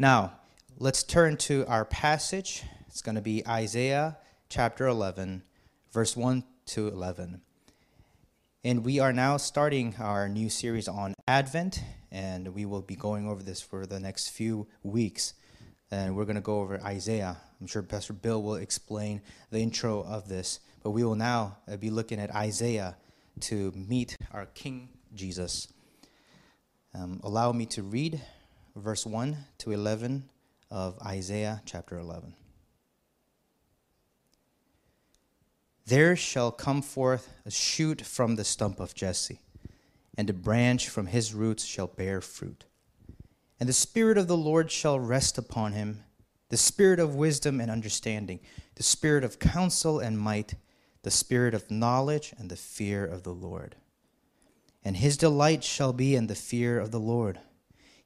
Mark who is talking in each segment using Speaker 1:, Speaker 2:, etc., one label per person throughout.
Speaker 1: Now, let's turn to our passage. It's going to be Isaiah chapter 11, verse 1 to 11. And we are now starting our new series on Advent, and we will be going over this for the next few weeks. And we're going to go over Isaiah. I'm sure Pastor Bill will explain the intro of this, but we will now uh, be looking at Isaiah to meet our King Jesus. Um, allow me to read verse 1 to 11 of Isaiah chapter 11. There shall come forth a shoot from the stump of Jesse, and a branch from his roots shall bear fruit. And the Spirit of the Lord shall rest upon him the Spirit of wisdom and understanding, the Spirit of counsel and might, the Spirit of knowledge and the fear of the Lord. And his delight shall be in the fear of the Lord.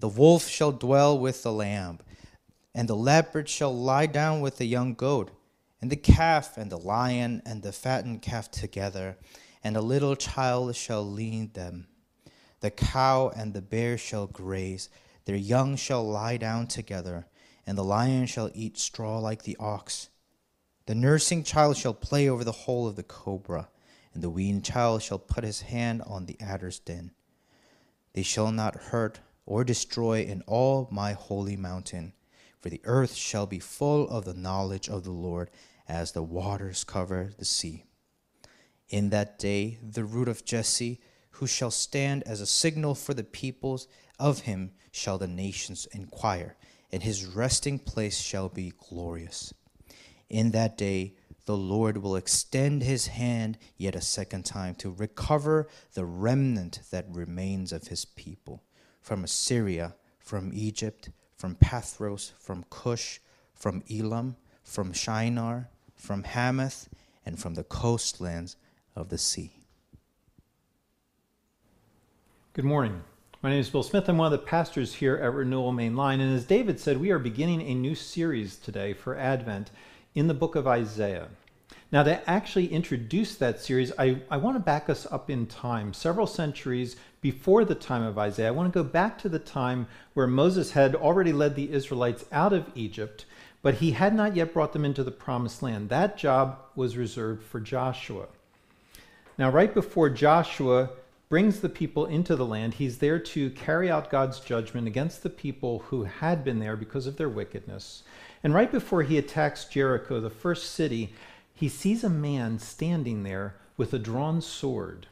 Speaker 1: The wolf shall dwell with the lamb, and the leopard shall lie down with the young goat, and the calf and the lion and the fattened calf together, and a little child shall lead them. The cow and the bear shall graze, their young shall lie down together, and the lion shall eat straw like the ox. The nursing child shall play over the hole of the cobra, and the weaned child shall put his hand on the adder's den. They shall not hurt or destroy in all my holy mountain. For the earth shall be full of the knowledge of the Lord as the waters cover the sea. In that day, the root of Jesse, who shall stand as a signal for the peoples, of him shall the nations inquire, and his resting place shall be glorious. In that day, the Lord will extend his hand yet a second time to recover the remnant that remains of his people from Assyria, from Egypt, from Pathros, from Cush, from Elam, from Shinar, from Hamath, and from the coastlands of the sea.
Speaker 2: Good morning. My name is Bill Smith. I'm one of the pastors here at Renewal Main Line. And as David said, we are beginning a new series today for Advent in the book of Isaiah. Now, to actually introduce that series, I, I want to back us up in time, several centuries before the time of Isaiah. I want to go back to the time where Moses had already led the Israelites out of Egypt, but he had not yet brought them into the promised land. That job was reserved for Joshua. Now, right before Joshua brings the people into the land, he's there to carry out God's judgment against the people who had been there because of their wickedness. And right before he attacks Jericho, the first city, he sees a man standing there with a drawn sword.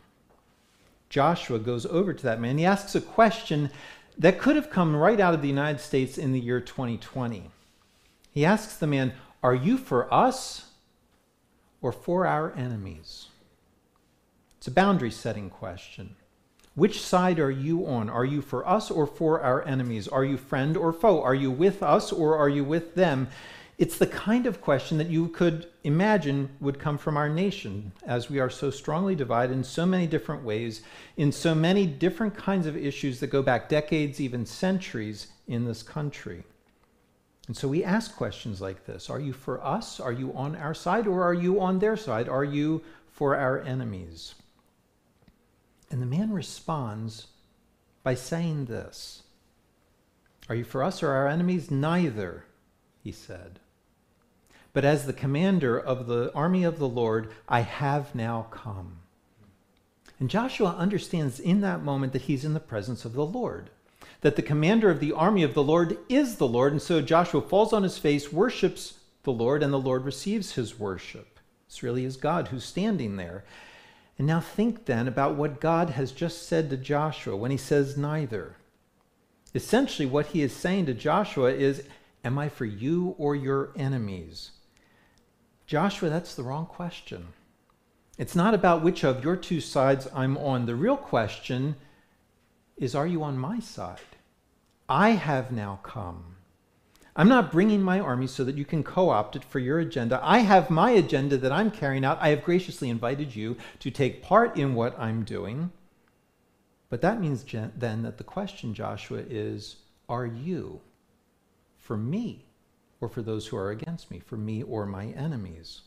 Speaker 2: Joshua goes over to that man. He asks a question that could have come right out of the United States in the year 2020. He asks the man, Are you for us or for our enemies? It's a boundary setting question. Which side are you on? Are you for us or for our enemies? Are you friend or foe? Are you with us or are you with them? It's the kind of question that you could imagine would come from our nation, as we are so strongly divided in so many different ways, in so many different kinds of issues that go back decades, even centuries in this country. And so we ask questions like this Are you for us? Are you on our side? Or are you on their side? Are you for our enemies? And the man responds by saying this Are you for us or our enemies? Neither, he said. But as the commander of the army of the Lord, I have now come. And Joshua understands in that moment that he's in the presence of the Lord, that the commander of the army of the Lord is the Lord. And so Joshua falls on his face, worships the Lord, and the Lord receives his worship. It's really his God who's standing there. And now think then about what God has just said to Joshua when he says neither. Essentially, what he is saying to Joshua is, Am I for you or your enemies? Joshua, that's the wrong question. It's not about which of your two sides I'm on. The real question is Are you on my side? I have now come. I'm not bringing my army so that you can co opt it for your agenda. I have my agenda that I'm carrying out. I have graciously invited you to take part in what I'm doing. But that means then that the question, Joshua, is are you for me or for those who are against me, for me or my enemies?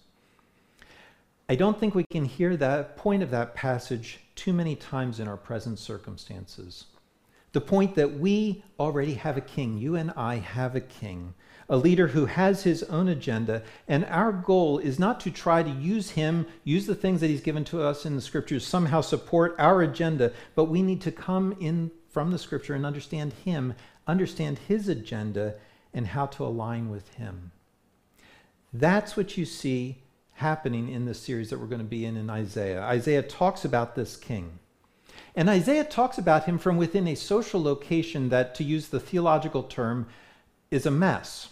Speaker 2: I don't think we can hear that point of that passage too many times in our present circumstances. The point that we already have a king, you and I have a king, a leader who has his own agenda, and our goal is not to try to use him, use the things that he's given to us in the scriptures, somehow support our agenda, but we need to come in from the scripture and understand him, understand his agenda, and how to align with him. That's what you see happening in this series that we're going to be in in Isaiah. Isaiah talks about this king. And Isaiah talks about him from within a social location that, to use the theological term, is a mess.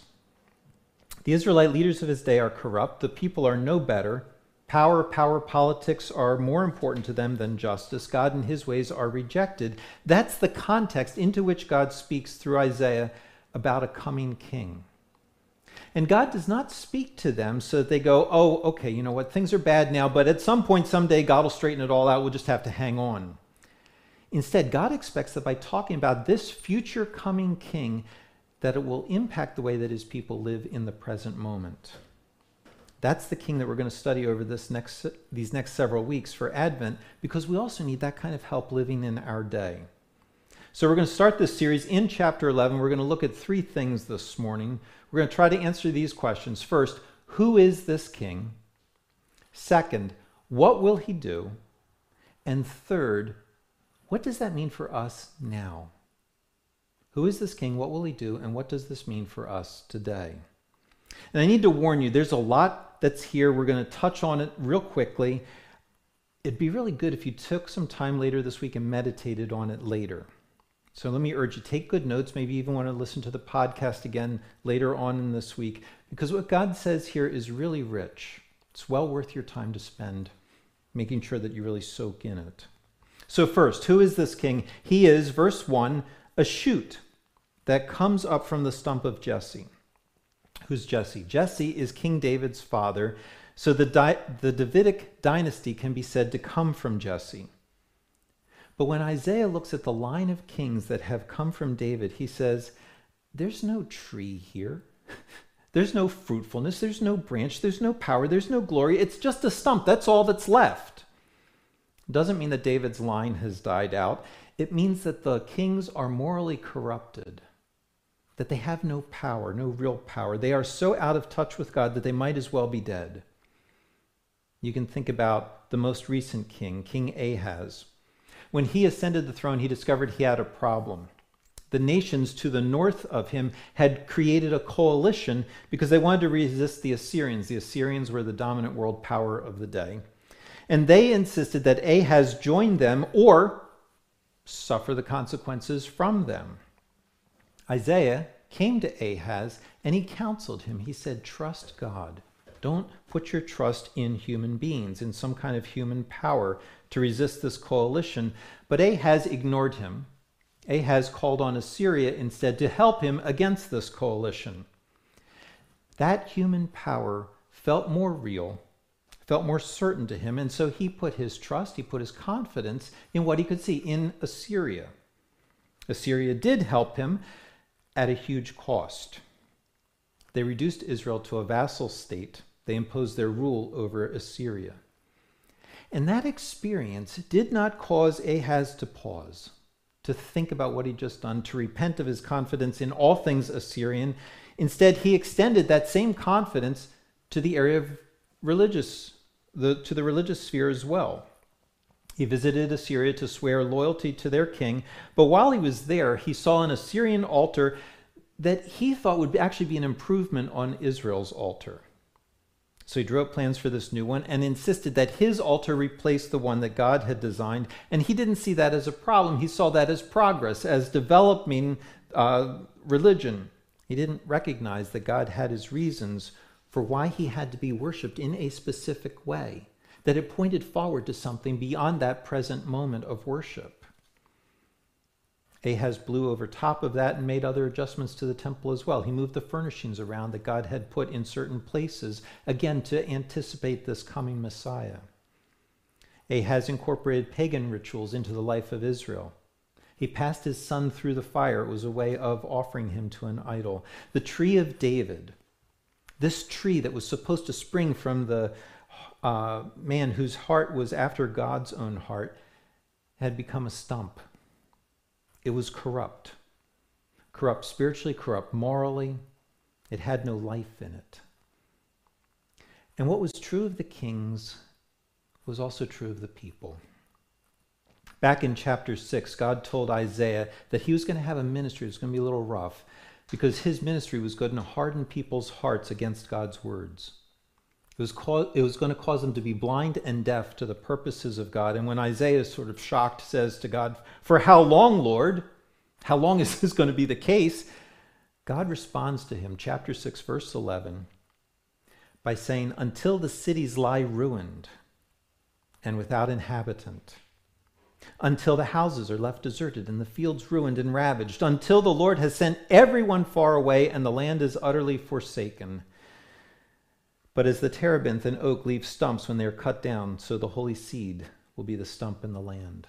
Speaker 2: The Israelite leaders of his day are corrupt. The people are no better. Power, power politics are more important to them than justice. God and his ways are rejected. That's the context into which God speaks through Isaiah about a coming king. And God does not speak to them so that they go, oh, okay, you know what, things are bad now, but at some point, someday, God will straighten it all out. We'll just have to hang on. Instead, God expects that by talking about this future coming king, that it will impact the way that his people live in the present moment. That's the king that we're going to study over this next, these next several weeks for Advent, because we also need that kind of help living in our day. So we're going to start this series in chapter 11. We're going to look at three things this morning. We're going to try to answer these questions. First, who is this king? Second, what will he do? And third, what does that mean for us now? Who is this king? What will he do? And what does this mean for us today? And I need to warn you, there's a lot that's here. We're going to touch on it real quickly. It'd be really good if you took some time later this week and meditated on it later. So let me urge you take good notes, maybe even want to listen to the podcast again later on in this week, because what God says here is really rich. It's well worth your time to spend making sure that you really soak in it. So, first, who is this king? He is, verse 1, a shoot that comes up from the stump of Jesse. Who's Jesse? Jesse is King David's father, so the, di- the Davidic dynasty can be said to come from Jesse. But when Isaiah looks at the line of kings that have come from David, he says, There's no tree here. There's no fruitfulness. There's no branch. There's no power. There's no glory. It's just a stump. That's all that's left. Doesn't mean that David's line has died out. It means that the kings are morally corrupted, that they have no power, no real power. They are so out of touch with God that they might as well be dead. You can think about the most recent king, King Ahaz. When he ascended the throne, he discovered he had a problem. The nations to the north of him had created a coalition because they wanted to resist the Assyrians. The Assyrians were the dominant world power of the day. And they insisted that Ahaz join them or suffer the consequences from them. Isaiah came to Ahaz and he counseled him. He said, Trust God. Don't put your trust in human beings, in some kind of human power to resist this coalition. But Ahaz ignored him. Ahaz called on Assyria instead to help him against this coalition. That human power felt more real, felt more certain to him, and so he put his trust, he put his confidence in what he could see in Assyria. Assyria did help him at a huge cost. They reduced Israel to a vassal state. They imposed their rule over Assyria. And that experience did not cause Ahaz to pause, to think about what he'd just done, to repent of his confidence in all things Assyrian. Instead, he extended that same confidence to the area of religious, the, to the religious sphere as well. He visited Assyria to swear loyalty to their king, but while he was there, he saw an Assyrian altar that he thought would actually be an improvement on Israel's altar. So he drew up plans for this new one and insisted that his altar replace the one that God had designed. And he didn't see that as a problem. He saw that as progress, as developing uh, religion. He didn't recognize that God had his reasons for why he had to be worshiped in a specific way, that it pointed forward to something beyond that present moment of worship. Ahaz blew over top of that and made other adjustments to the temple as well. He moved the furnishings around that God had put in certain places, again, to anticipate this coming Messiah. Ahaz incorporated pagan rituals into the life of Israel. He passed his son through the fire. It was a way of offering him to an idol. The tree of David, this tree that was supposed to spring from the uh, man whose heart was after God's own heart, had become a stump. It was corrupt. Corrupt spiritually, corrupt morally. It had no life in it. And what was true of the kings was also true of the people. Back in chapter 6, God told Isaiah that he was going to have a ministry that's going to be a little rough because his ministry was going to harden people's hearts against God's words. It was, it was going to cause them to be blind and deaf to the purposes of God. And when Isaiah, sort of shocked, says to God, For how long, Lord? How long is this going to be the case? God responds to him, chapter 6, verse 11, by saying, Until the cities lie ruined and without inhabitant, until the houses are left deserted and the fields ruined and ravaged, until the Lord has sent everyone far away and the land is utterly forsaken. But as the terebinth and oak leave stumps when they are cut down, so the holy seed will be the stump in the land.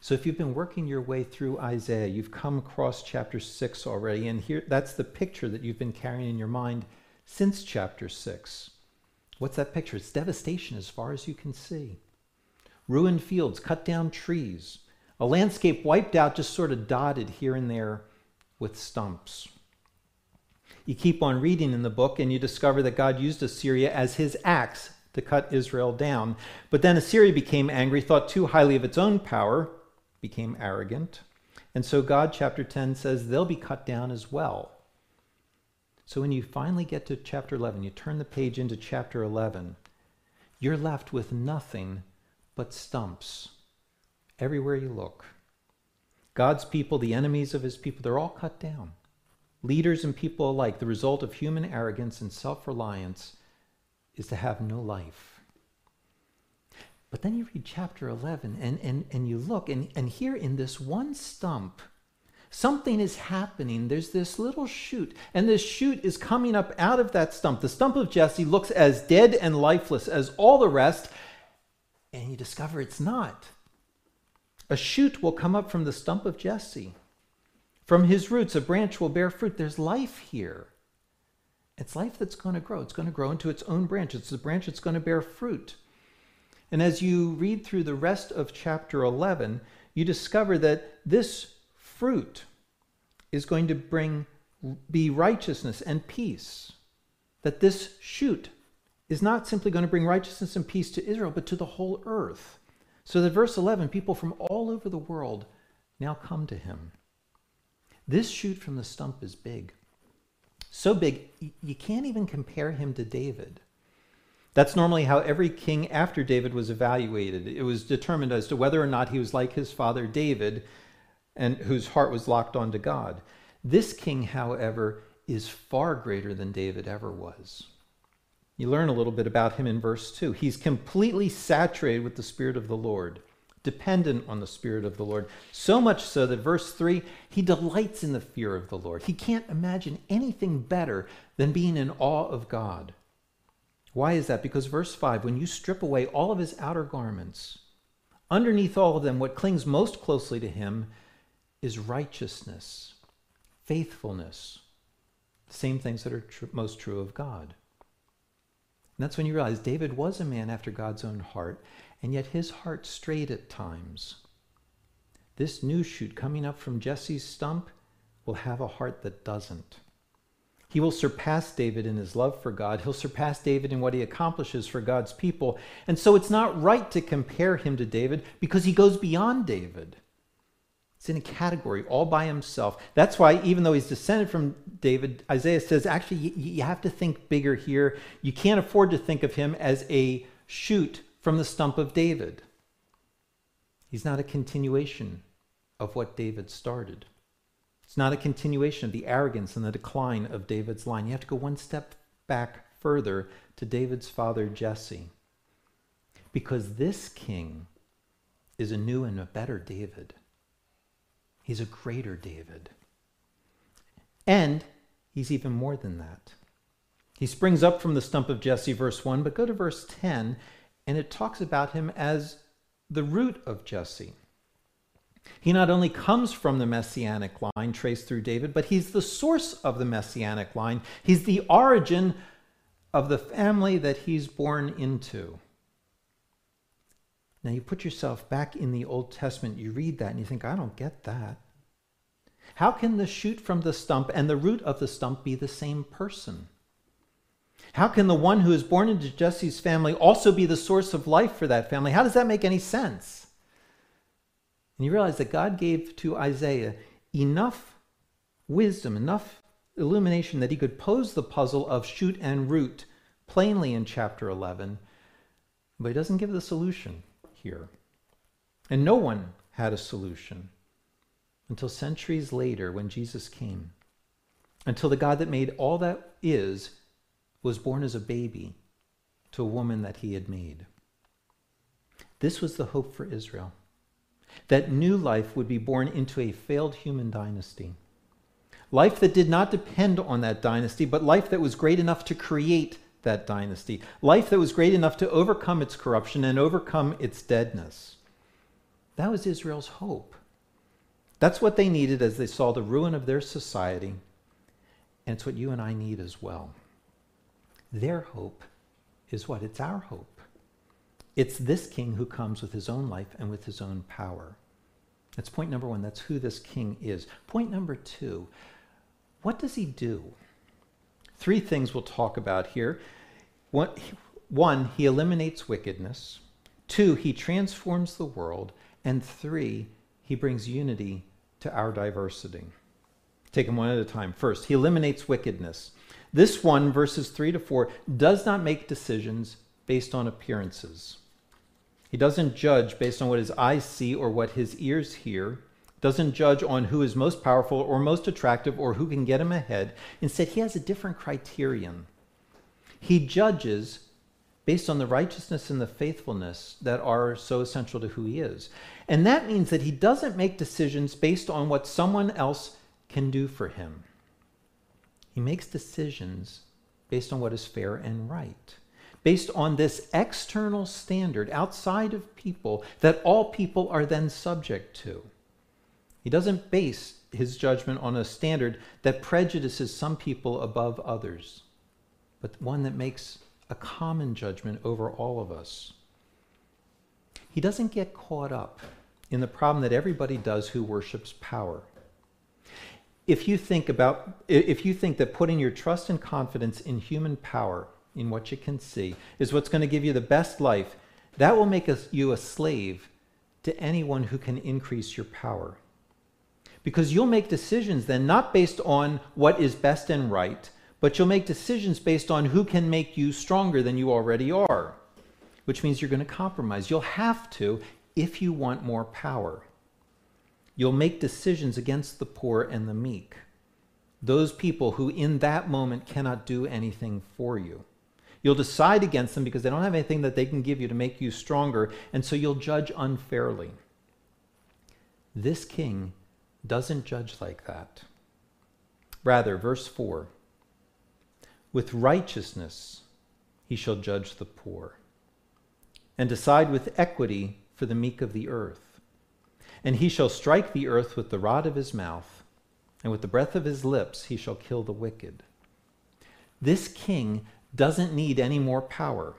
Speaker 2: So if you've been working your way through Isaiah, you've come across chapter 6 already, and here that's the picture that you've been carrying in your mind since chapter 6. What's that picture? It's devastation as far as you can see. Ruined fields, cut down trees, a landscape wiped out, just sort of dotted here and there with stumps. You keep on reading in the book and you discover that God used Assyria as his axe to cut Israel down. But then Assyria became angry, thought too highly of its own power, became arrogant. And so God, chapter 10, says they'll be cut down as well. So when you finally get to chapter 11, you turn the page into chapter 11, you're left with nothing but stumps everywhere you look. God's people, the enemies of his people, they're all cut down leaders and people alike, the result of human arrogance and self reliance is to have no life. But then you read chapter 11 and, and, and you look, and, and here in this one stump, something is happening. There's this little shoot, and this shoot is coming up out of that stump. The stump of Jesse looks as dead and lifeless as all the rest, and you discover it's not. A shoot will come up from the stump of Jesse. From his roots, a branch will bear fruit. There's life here. It's life that's going to grow. It's going to grow into its own branch. It's the branch that's going to bear fruit. And as you read through the rest of chapter 11, you discover that this fruit is going to bring be righteousness and peace. That this shoot is not simply going to bring righteousness and peace to Israel, but to the whole earth. So that verse 11, people from all over the world now come to him. This shoot from the stump is big. So big, you can't even compare him to David. That's normally how every king after David was evaluated. It was determined as to whether or not he was like his father David, and whose heart was locked onto God. This king, however, is far greater than David ever was. You learn a little bit about him in verse 2. He's completely saturated with the Spirit of the Lord dependent on the Spirit of the Lord. So much so that verse 3, he delights in the fear of the Lord. He can't imagine anything better than being in awe of God. Why is that? Because verse 5, when you strip away all of his outer garments, underneath all of them, what clings most closely to him is righteousness, faithfulness, the same things that are tr- most true of God. And that's when you realize David was a man after God's own heart and yet his heart strayed at times. This new shoot coming up from Jesse's stump will have a heart that doesn't. He will surpass David in his love for God. He'll surpass David in what he accomplishes for God's people. And so it's not right to compare him to David because he goes beyond David. It's in a category all by himself. That's why, even though he's descended from David, Isaiah says, actually, you, have to think bigger here. You can't afford to think of him as a shoot from the stump of David. He's not a continuation of what David started. It's not a continuation of the arrogance and the decline of David's line. You have to go one step back further to David's father Jesse. Because this king is a new and a better David. He's a greater David. And he's even more than that. He springs up from the stump of Jesse, verse 1, but go to verse 10, and it talks about him as the root of Jesse. He not only comes from the messianic line traced through David, but he's the source of the messianic line. He's the origin of the family that he's born into. Now, you put yourself back in the Old Testament, you read that, and you think, I don't get that. How can the shoot from the stump and the root of the stump be the same person? How can the one who is born into Jesse's family also be the source of life for that family? How does that make any sense? And you realize that God gave to Isaiah enough wisdom, enough illumination that he could pose the puzzle of shoot and root plainly in chapter 11, but he doesn't give the solution here. And no one had a solution until centuries later when Jesus came. Until the God that made all that is was born as a baby to a woman that he had made. This was the hope for Israel that new life would be born into a failed human dynasty. Life that did not depend on that dynasty, but life that was great enough to create that dynasty. Life that was great enough to overcome its corruption and overcome its deadness. That was Israel's hope. That's what they needed as they saw the ruin of their society. And it's what you and I need as well. Their hope is what? It's our hope. It's this king who comes with his own life and with his own power. That's point number one. That's who this king is. Point number two what does he do? Three things we'll talk about here. One, he eliminates wickedness. Two, he transforms the world. And three, he brings unity to our diversity. Take them one at a time. First, he eliminates wickedness. This one, verses 3 to 4, does not make decisions based on appearances. He doesn't judge based on what his eyes see or what his ears hear, doesn't judge on who is most powerful or most attractive or who can get him ahead. Instead, he has a different criterion. He judges based on the righteousness and the faithfulness that are so essential to who he is. And that means that he doesn't make decisions based on what someone else can do for him. He makes decisions based on what is fair and right, based on this external standard outside of people that all people are then subject to. He doesn't base his judgment on a standard that prejudices some people above others, but one that makes a common judgment over all of us. He doesn't get caught up in the problem that everybody does who worships power if you think about if you think that putting your trust and confidence in human power in what you can see is what's going to give you the best life that will make us, you a slave to anyone who can increase your power. Because you'll make decisions then not based on what is best and right but you'll make decisions based on who can make you stronger than you already are which means you're going to compromise. You'll have to if you want more power You'll make decisions against the poor and the meek, those people who in that moment cannot do anything for you. You'll decide against them because they don't have anything that they can give you to make you stronger, and so you'll judge unfairly. This king doesn't judge like that. Rather, verse 4 with righteousness he shall judge the poor, and decide with equity for the meek of the earth. And he shall strike the earth with the rod of his mouth, and with the breath of his lips he shall kill the wicked. This king doesn't need any more power.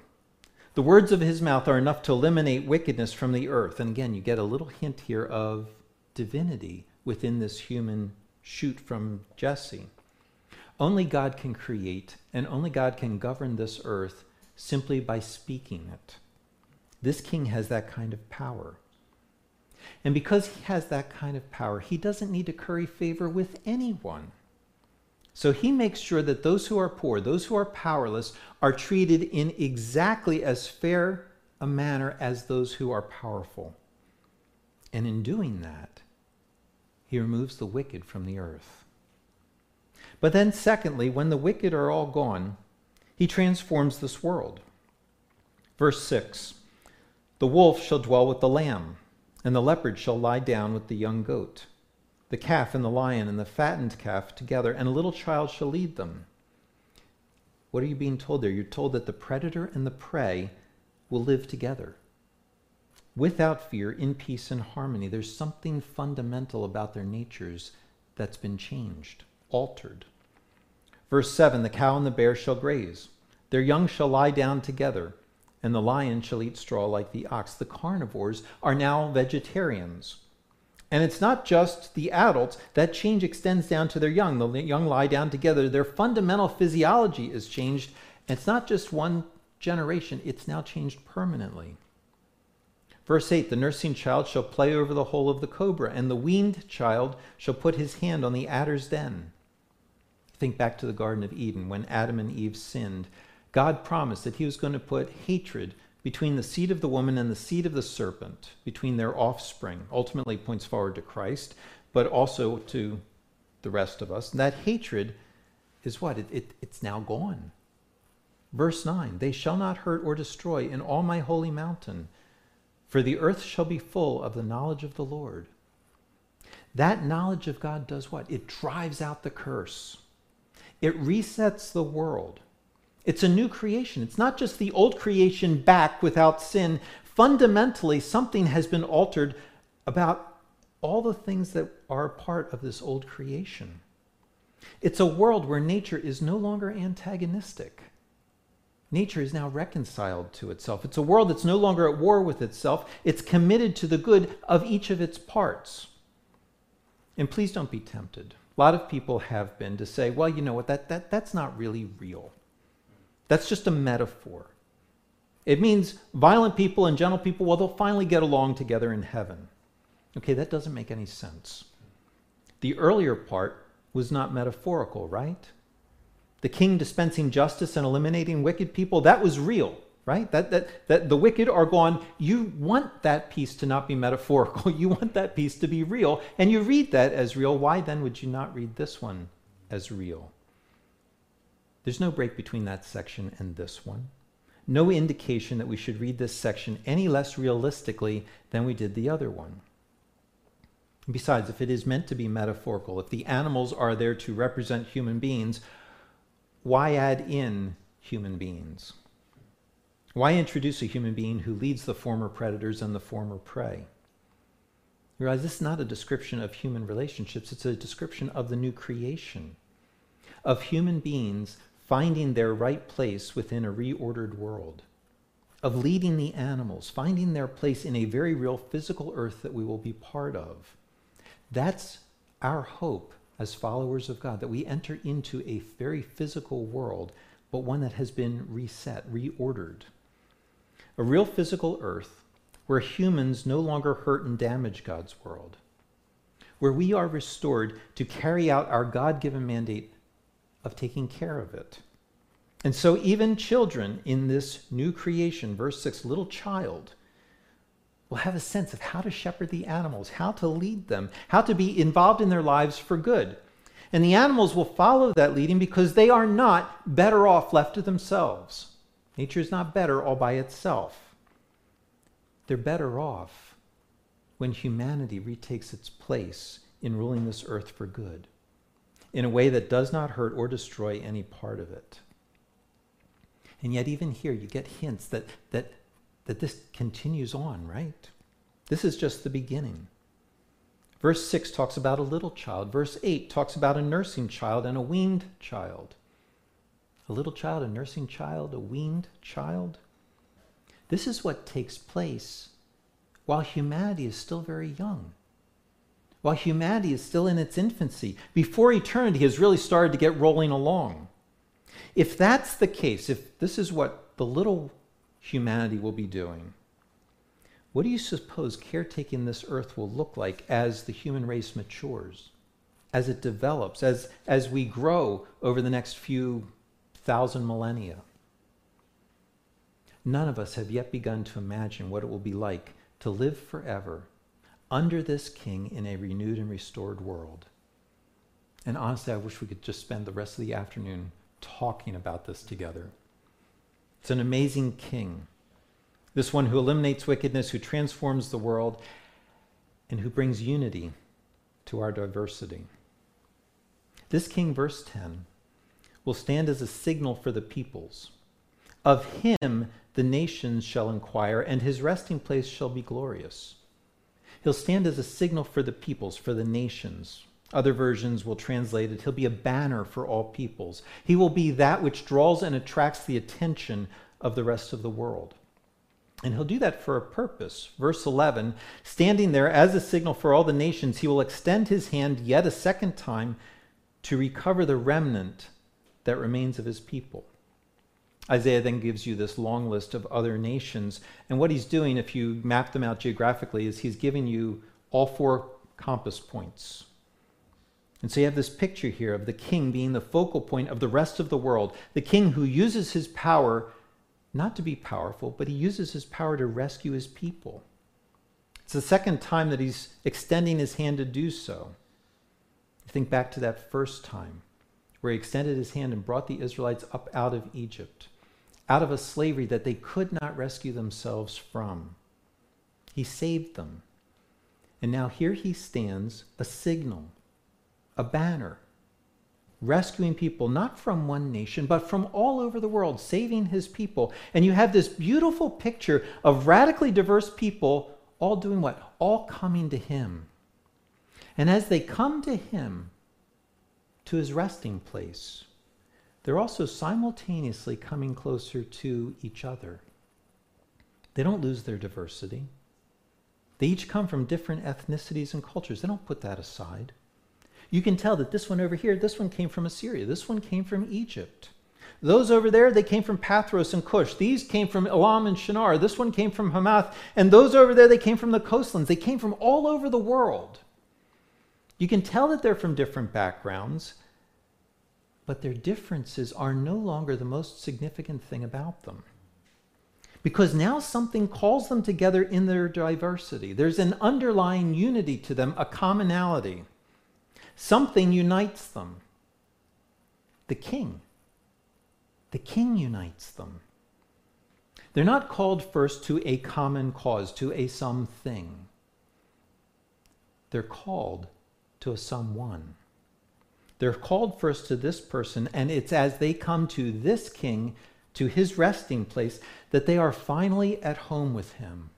Speaker 2: The words of his mouth are enough to eliminate wickedness from the earth. And again, you get a little hint here of divinity within this human shoot from Jesse. Only God can create, and only God can govern this earth simply by speaking it. This king has that kind of power. And because he has that kind of power, he doesn't need to curry favor with anyone. So he makes sure that those who are poor, those who are powerless, are treated in exactly as fair a manner as those who are powerful. And in doing that, he removes the wicked from the earth. But then, secondly, when the wicked are all gone, he transforms this world. Verse 6 The wolf shall dwell with the lamb and the leopard shall lie down with the young goat. the calf and the lion and the fattened calf together, and a little child shall lead them. What are you being told there? You're told that the predator and the prey will live together without fear, in peace and harmony. There's something fundamental about their natures that's been changed, altered. Verse 7 The cow and the bear shall graze, their young shall lie down together, and the lion shall eat straw like the ox. The carnivores are now vegetarians. And it's not just the adults, that change extends down to their young. The young lie down together. Their fundamental physiology is changed. And it's not just one generation, it's now changed permanently. Verse 8 The nursing child shall play over the hole of the cobra, and the weaned child shall put his hand on the adder's den. Think back to the Garden of Eden when Adam and Eve sinned. God promised that he was going to put hatred between the seed of the woman and the seed of the serpent, between their offspring, ultimately points forward to Christ, but also to the rest of us. And that hatred is what? It, it, it's now gone. Verse 9 They shall not hurt or destroy in all my holy mountain, for the earth shall be full of the knowledge of the Lord. That knowledge of God does what? It drives out the curse, it resets the world. It's a new creation. It's not just the old creation back without sin. Fundamentally, something has been altered about all the things that are part of this old creation. It's a world where nature is no longer antagonistic. Nature is now reconciled to itself. It's a world that's no longer at war with itself. It's committed to the good of each of its parts. And please don't be tempted. A lot of people have been to say, well, you know what, that, that, that's not really real. That's just a metaphor. It means violent people and gentle people, well, they'll finally get along together in heaven. Okay, that doesn't make any sense. The earlier part was not metaphorical, right? The king dispensing justice and eliminating wicked people, that was real, right? That, that, that the wicked are gone. You want that peace to not be metaphorical. You want that peace to be real. And you read that as real. Why then would you not read this one as real? There's no break between that section and this one. No indication that we should read this section any less realistically than we did the other one. Besides, if it is meant to be metaphorical, if the animals are there to represent human beings, why add in human beings? Why introduce a human being who leads the former predators and the former prey? You realize this is not a description of human relationships, it's a description of the new creation, of human beings finding their right place within a reordered world, of leading the animals, finding their place in a very real physical earth that we will be part of. That's our hope as followers of God, that we enter into a very physical world, but one that has been reset, reordered. A real physical earth where humans no longer hurt and damage God's world, where we are restored to carry out our God given mandate of taking care of it. And so, even children in this new creation, verse 6, little child, will have a sense of how to shepherd the animals, how to lead them, how to be involved in their lives for good. And the animals will follow that leading because they are not better off left to themselves. Nature is not better all by itself. They're better off when humanity retakes its place in ruling this earth for good in a way that does not hurt or destroy any part of it. And yet, even here, you get hints that, that, that this continues on, right? This is just the beginning. Verse 6 talks about a little child. Verse 8 talks about a nursing child and a weaned child. A little child, a nursing child, a weaned child. This is what takes place while humanity is still very young while humanity is still in its infancy, before eternity has really started to get rolling along. If that's the case, if this is what the little humanity will be doing, what do you suppose caretaking this earth will look like as the human race matures, as it develops, as, as we grow over the next few thousand millennia? None of us have yet begun to imagine what it will be like to live forever under this king in a renewed and restored world. And honestly, I wish we could just spend the rest of the afternoon talking about this together. It's an amazing king. This one who eliminates wickedness, who transforms the world, and who brings unity to our diversity. This king, verse 10, will stand as a signal for the peoples. Of him the nations shall inquire, and his resting place shall be glorious. He'll stand as a signal for the peoples, for the nations. Other versions will translate it, he'll be a banner for all peoples. He will be that which draws and attracts the attention of the rest of the world. And he'll do that for a purpose. Verse 11 Standing there as a signal for all the nations, he will extend his hand yet a second time to recover the remnant that remains of his people. Isaiah then gives you this long list of other nations. And what he's doing, if you map them out geographically, is he's giving you all four compass points. And so you have this picture here of the king being the focal point of the rest of the world, the king who uses his power not to be powerful, but he uses his power to rescue his people. It's the second time that he's extending his hand to do so. Think back to that first time where he extended his hand and brought the Israelites up out of Egypt, out of a slavery that they could not rescue themselves from. He saved them. And now here he stands, a signal, a banner, rescuing people not from one nation, but from all over the world, saving his people. And you have this beautiful picture of radically diverse people all doing what? All coming to him. And as they come to him, to his resting place, they're also simultaneously coming closer to each other. They don't lose their diversity. They each come from different ethnicities and cultures. They don't put that aside. You can tell that this one over here, this one came from Assyria, this one came from Egypt. Those over there, they came from Pathros and Cush. These came from Elam and Shinar. This one came from Hamath. And those over there, they came from the coastlands. They came from all over the world. You can tell that they're from different backgrounds, but their differences are no longer the most significant thing about them. Because now something calls them together in their diversity. There's an underlying unity to them, a commonality. Something unites them. The king. The king unites them. They're not called first to a common cause, to a something. They're called to a someone. They're called first to this person, and it's as they come to this king, to his resting place, that they are finally at home with him.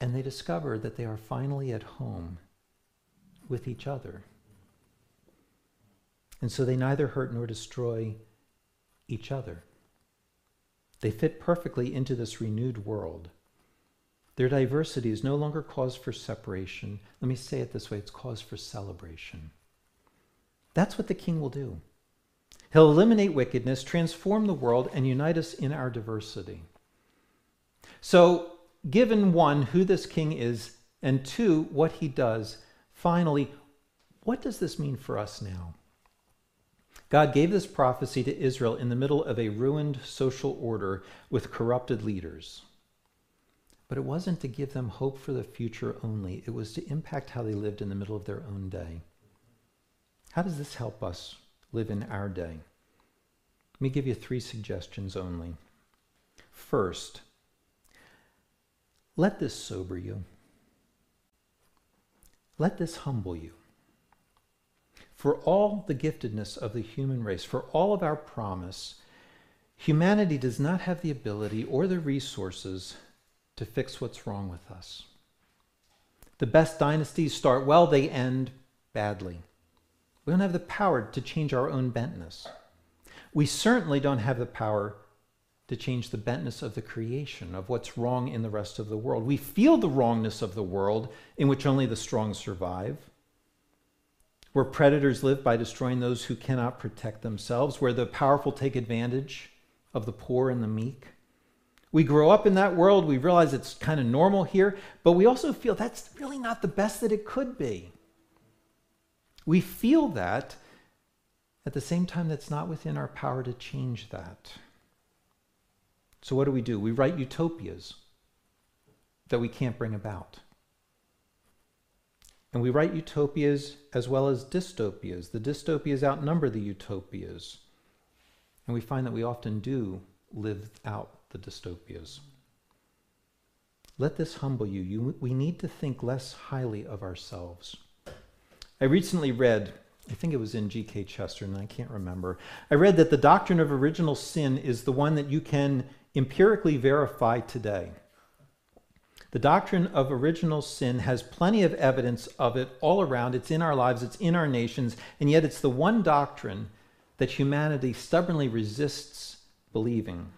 Speaker 2: And they discover that they are finally at home with each other. And so they neither hurt nor destroy each other. They fit perfectly into this renewed world. Their diversity is no longer cause for separation. Let me say it this way it's cause for celebration. That's what the king will do. He'll eliminate wickedness, transform the world, and unite us in our diversity. So, given one, who this king is, and two, what he does, Finally, what does this mean for us now? God gave this prophecy to Israel in the middle of a ruined social order with corrupted leaders. But it wasn't to give them hope for the future only, it was to impact how they lived in the middle of their own day. How does this help us live in our day? Let me give you three suggestions only. First, let this sober you. Let this humble you. For all the giftedness of the human race, for all of our promise, humanity does not have the ability or the resources to fix what's wrong with us. The best dynasties start well, they end badly. We don't have the power to change our own bentness. We certainly don't have the power to change the bentness of the creation, of what's wrong in the rest of the world. We feel the wrongness of the world in which only the strong survive, where predators live by destroying those who cannot protect themselves, where the powerful take advantage of the poor and the meek. We grow up in that world, we realize it's kind of normal here, but we also feel that's really not the best that it could be. We feel that at the same time, that's not within our power to change that. So, what do we do? We write utopias that we can't bring about. And we write utopias as well as dystopias. The dystopias outnumber the utopias. And we find that we often do live out the dystopias. let this humble you. you. We need to think less highly of ourselves. I recently read, I think it was in G.K. Chesterton, I can't remember. I read that the doctrine of original sin is the one that you can empirically verify today. The doctrine of original sin has plenty of evidence of it all around. It's in our lives, it's in our nations, and yet it's the one doctrine that humanity stubbornly resists believing.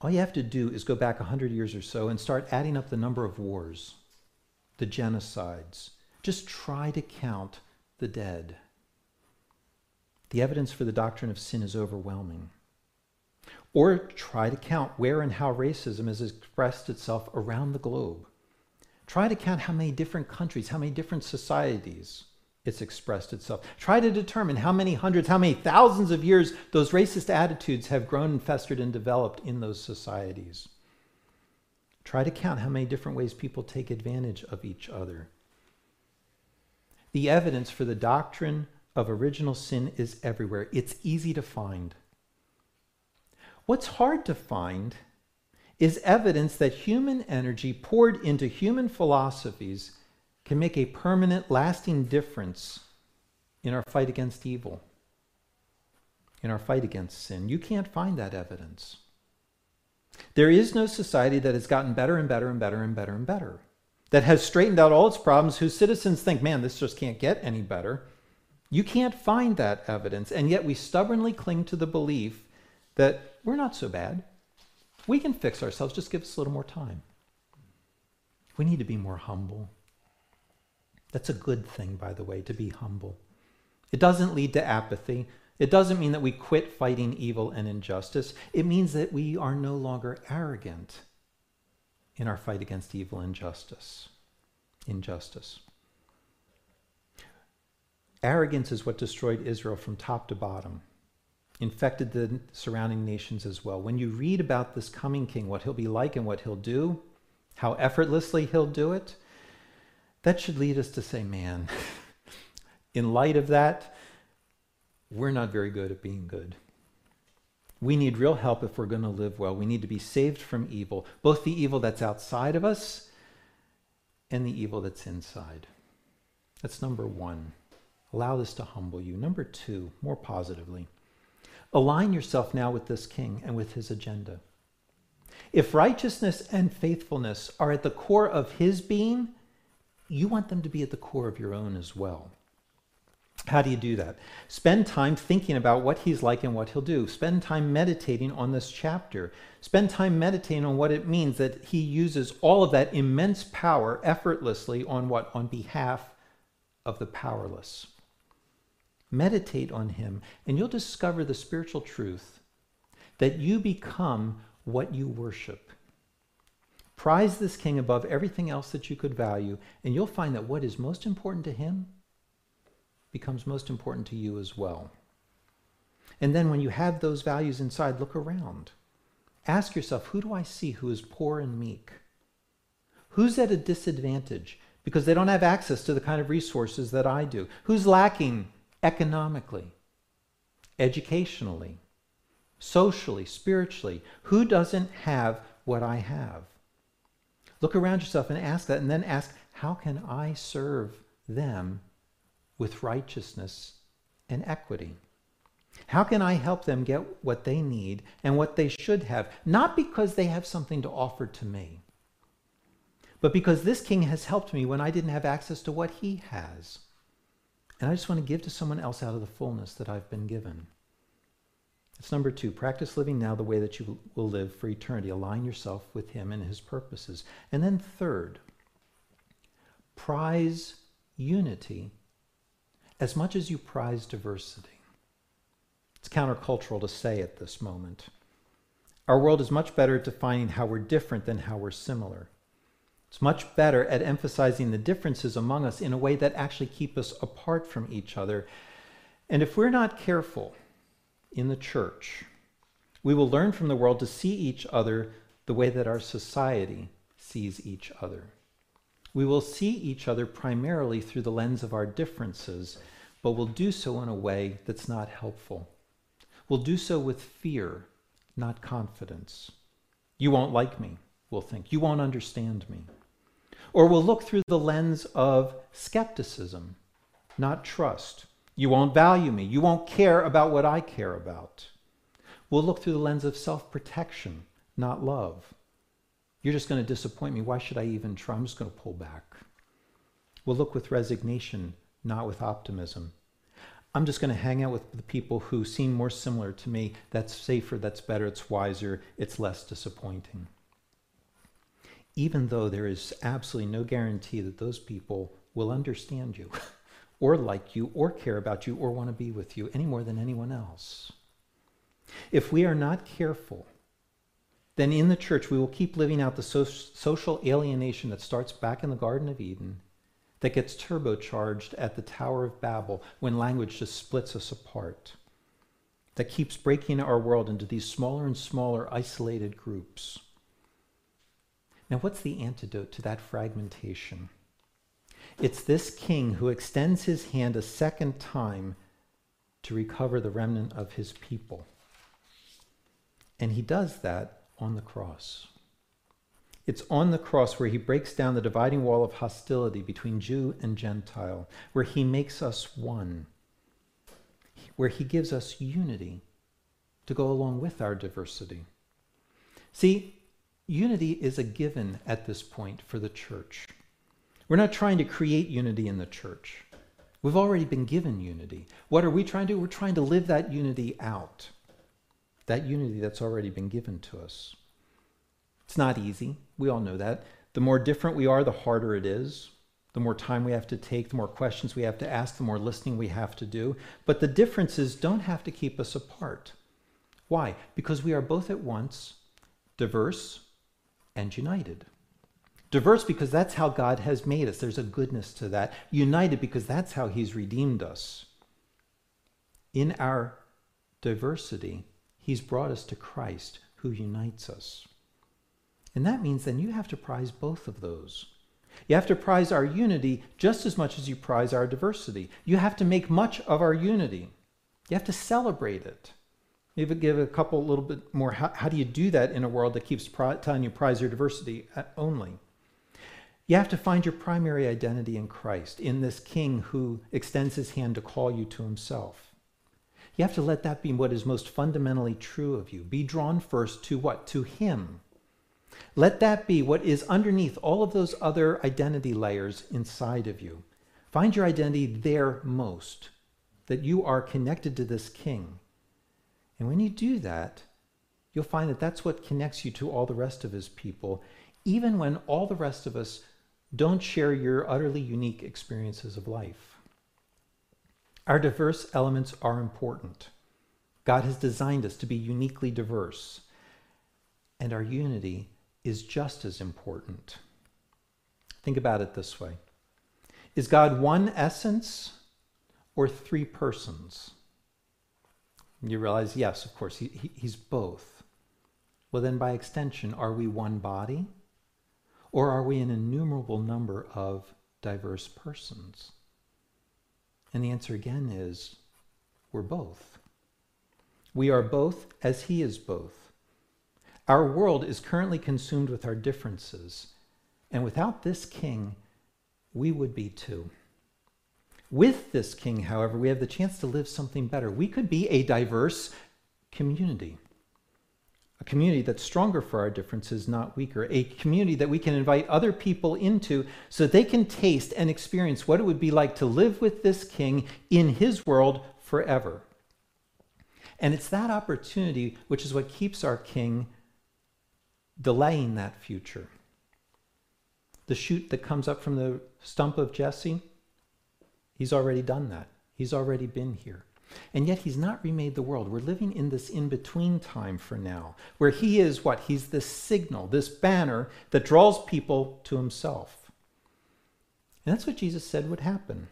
Speaker 2: All you have to do is go back 100 years or so and start adding up the number of wars, the genocides. Just try to count the dead. The evidence for the doctrine of sin is overwhelming. Or try to count where and how racism has expressed itself around the globe. Try to count how many different countries, how many different societies it's expressed itself. Try to determine how many hundreds, how many thousands of years those racist attitudes have grown and festered and developed in those societies. Try to count how many different ways people take advantage of each other. The evidence for the doctrine of original sin is everywhere. It's easy to find. What's hard to find is evidence that human energy poured into human philosophies can make a permanent, lasting difference in our fight against evil, in our fight against sin. You can't find that evidence. There is no society that has gotten better and better and better and better and better, that has straightened out all its problems, whose citizens think, man, this just can't get any better. You can't find that evidence, and yet we stubbornly cling to the belief that we're not so bad. We can fix ourselves, just give us a little more time. We need to be more humble. That's a good thing, by the way, to be humble. It doesn't lead to apathy. It doesn't mean that we quit fighting evil and injustice. It means that we are no longer arrogant in our fight against evil and justice. Injustice. Arrogance is what destroyed Israel from top to bottom, infected the surrounding nations as well. When you read about this coming king, what he'll be like and what he'll do, how effortlessly he'll do it, that should lead us to say, man, in light of that, we're not very good at being good. We need real help if we're going to live well. We need to be saved from evil, both the evil that's outside of us and the evil that's inside. That's number one. Allow this to humble you. Number two, more positively, align yourself now with this king and with his agenda. If righteousness and faithfulness are at the core of his being, you want them to be at the core of your own as well. How do you do that? Spend time thinking about what he's like and what he'll do. Spend time meditating on this chapter. Spend time meditating on what it means that he uses all of that immense power effortlessly on what? On behalf of the powerless. Meditate on him, and you'll discover the spiritual truth that you become what you worship. Prize this king above everything else that you could value, and you'll find that what is most important to him becomes most important to you as well. And then when you have those values inside, look around. Ask yourself, who do I see who is poor and meek? Who's at a disadvantage because they don't have access to the kind of resources that I do? Who's lacking economically, educationally, socially, spiritually? Who doesn't have what I have? Look around yourself and ask that, and then ask, how can I serve them with righteousness and equity? How can I help them get what they need and what they should have? Not because they have something to offer to me, but because this king has helped me when I didn't have access to what he has. And I just want to give to someone else out of the fullness that I've been given. It's number two practice living now the way that you will live for eternity. Align yourself with Him and His purposes. And then, third, prize unity as much as you prize diversity. It's countercultural to say at this moment. Our world is much better at defining how we're different than how we're similar. It's much better at emphasizing the differences among us in a way that actually keep us apart from each other. And if we're not careful, in the church. We will learn from the world to see each other the way that our society sees each other. We will see each other primarily through the lens of our differences, but we'll do so in a way that's not helpful. We'll do so with fear, not confidence. You won't like me, we'll think. You won't understand me. Or we'll look through the lens of skepticism, not trust. You won't value me. You won't care about what I care about. We'll look through the lens of self protection, not love. You're just going to disappoint me. Why should I even try? I'm just going to pull back. We'll look with resignation, not with optimism. I'm just going to hang out with the people who seem more similar to me. That's safer, that's better, it's wiser, it's less disappointing. Even though there is absolutely no guarantee that those people will understand you, or like you, or care about you, or want to be with you any more than anyone else. If we are not careful, then in the church we will keep living out the so- social alienation that starts back in the Garden of Eden, that gets turbocharged at the Tower of Babel when language just splits us apart, that keeps breaking our world into these smaller and smaller isolated groups. Now, what's the antidote to that fragmentation? It's this king who extends his hand a second time to recover the remnant of his people. And he does that on the cross. It's on the cross where he breaks down the dividing wall of hostility between Jew and Gentile, where he makes us one, where he gives us unity to go along with our diversity. See, unity is a given at this point for the church. We're not trying to create unity in the church. We've already been given unity. What are we trying to do? We're trying to live that unity out that unity that's already been given to us. It's not easy. We all know that. The more different we are, the harder it is. The more time we have to take, the more questions we have to ask, the more listening we have to do. But the differences don't have to keep us apart. Why? Because we are both at once diverse and united. Diverse because that's how God has made us. There's a goodness to that. United because that's how He's redeemed us. In our diversity, He's brought us to Christ who unites us. And that means then you have to prize both of those. You have to prize our unity just as much as you prize our diversity. You have to make much of our unity. You have to celebrate it. Maybe give a couple, a little bit more. How, how do you do that in a world that keeps pri- telling you prize your diversity uh, only? You have to find your primary identity in Christ, in this King who extends his hand to call you to himself. You have to let that be what is most fundamentally true of you. Be drawn first to what? To Him. Let that be what is underneath all of those other identity layers inside of you. Find your identity there most, that you are connected to this King. And when you do that, you'll find that that's what connects you to all the rest of His people, even when all the rest of us don't share your utterly unique experiences of life. Our diverse elements are important. God has designed us to be uniquely diverse, and our unity is just as important. Think about it this way Is God one essence or three persons? You realize, yes, of course, he, he, he's both. Well, then, by extension, are we one body? Or are we an innumerable number of diverse persons? And the answer again is we're both. We are both as He is both. Our world is currently consumed with our differences, and without this King, we would be too. With this King, however, we have the chance to live something better. We could be a diverse community a community that's stronger for our differences, not weaker, a community that we can invite other people into so they can taste and experience what it would be like to live with this king in his world forever. And it's that opportunity which is what keeps our king delaying that future. The shoot that comes up from the stump of Jesse, he's already done that. He's already been here. And yet he's not remade the world. We're living in this in between time for now, where he is what? He's this signal, this banner that draws people to himself. And that's what Jesus said would happen.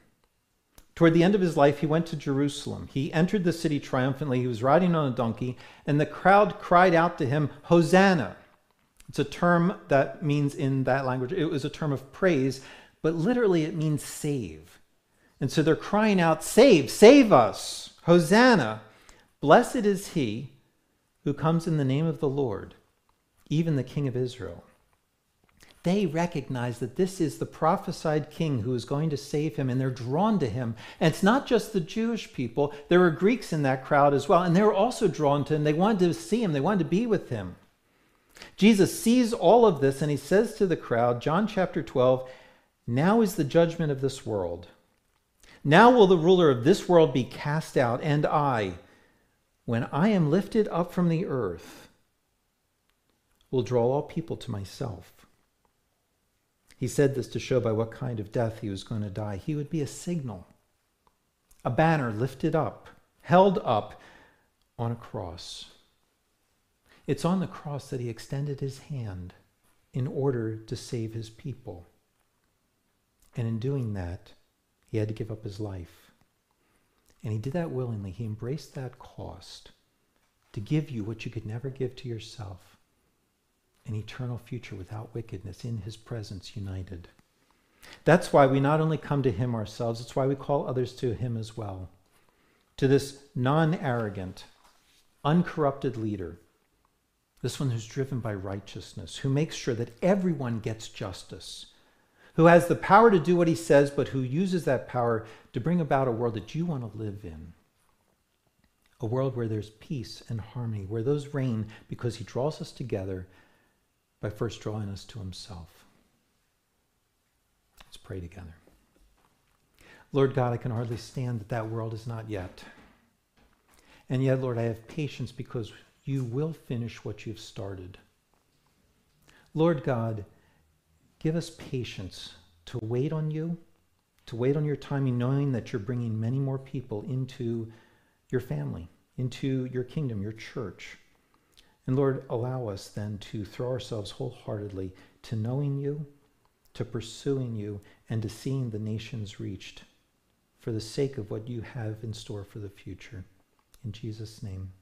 Speaker 2: Toward the end of his life, he went to Jerusalem. He entered the city triumphantly. He was riding on a donkey, and the crowd cried out to him, Hosanna! It's a term that means in that language, it was a term of praise, but literally it means save. And so they're crying out, Save, save us! Hosanna! Blessed is he who comes in the name of the Lord, even the King of Israel. they recognize that this is the prophesied king who is going to save him, and they're drawn to him. And it's not just the Jewish people, there were Greeks in that crowd as well, and they were also drawn to him. They wanted to see him, they wanted to be with him. Jesus sees all of this, and he says to the crowd, John chapter 12, Now is the judgment of this world. Now will the ruler of this world be cast out, and I, when I am lifted up from the earth, will draw all people to myself. He said this to show by what kind of death he was going to die. He would be a signal, a banner lifted up, held up on a cross. It's on the cross that he extended his hand in order to save his people. And in doing that, he had to give up his life. And he did that willingly. He embraced that cost to give you what you could never give to yourself an eternal future without wickedness in his presence united. That's why we not only come to him ourselves, it's why we call others to him as well. To this non arrogant, uncorrupted leader, this one who's driven by righteousness, who makes sure that everyone gets justice, who has the power to do what he says, but who uses that power to bring about a world that you want to live in. A world where there's peace and harmony, where those reign because he draws us together by first drawing us to himself. Let's pray together. Lord God, I can hardly stand that that world is not yet. And yet, Lord, I have patience because you will finish what you've started. Lord God, give us patience to wait on you, to wait on your timing, knowing that you're bringing many more people into your family, into your kingdom, your church. And Lord, allow us then to throw ourselves wholeheartedly to knowing you, to pursuing you, and to seeing the nations reached for the sake of what you have in store for the future. In Jesus' name.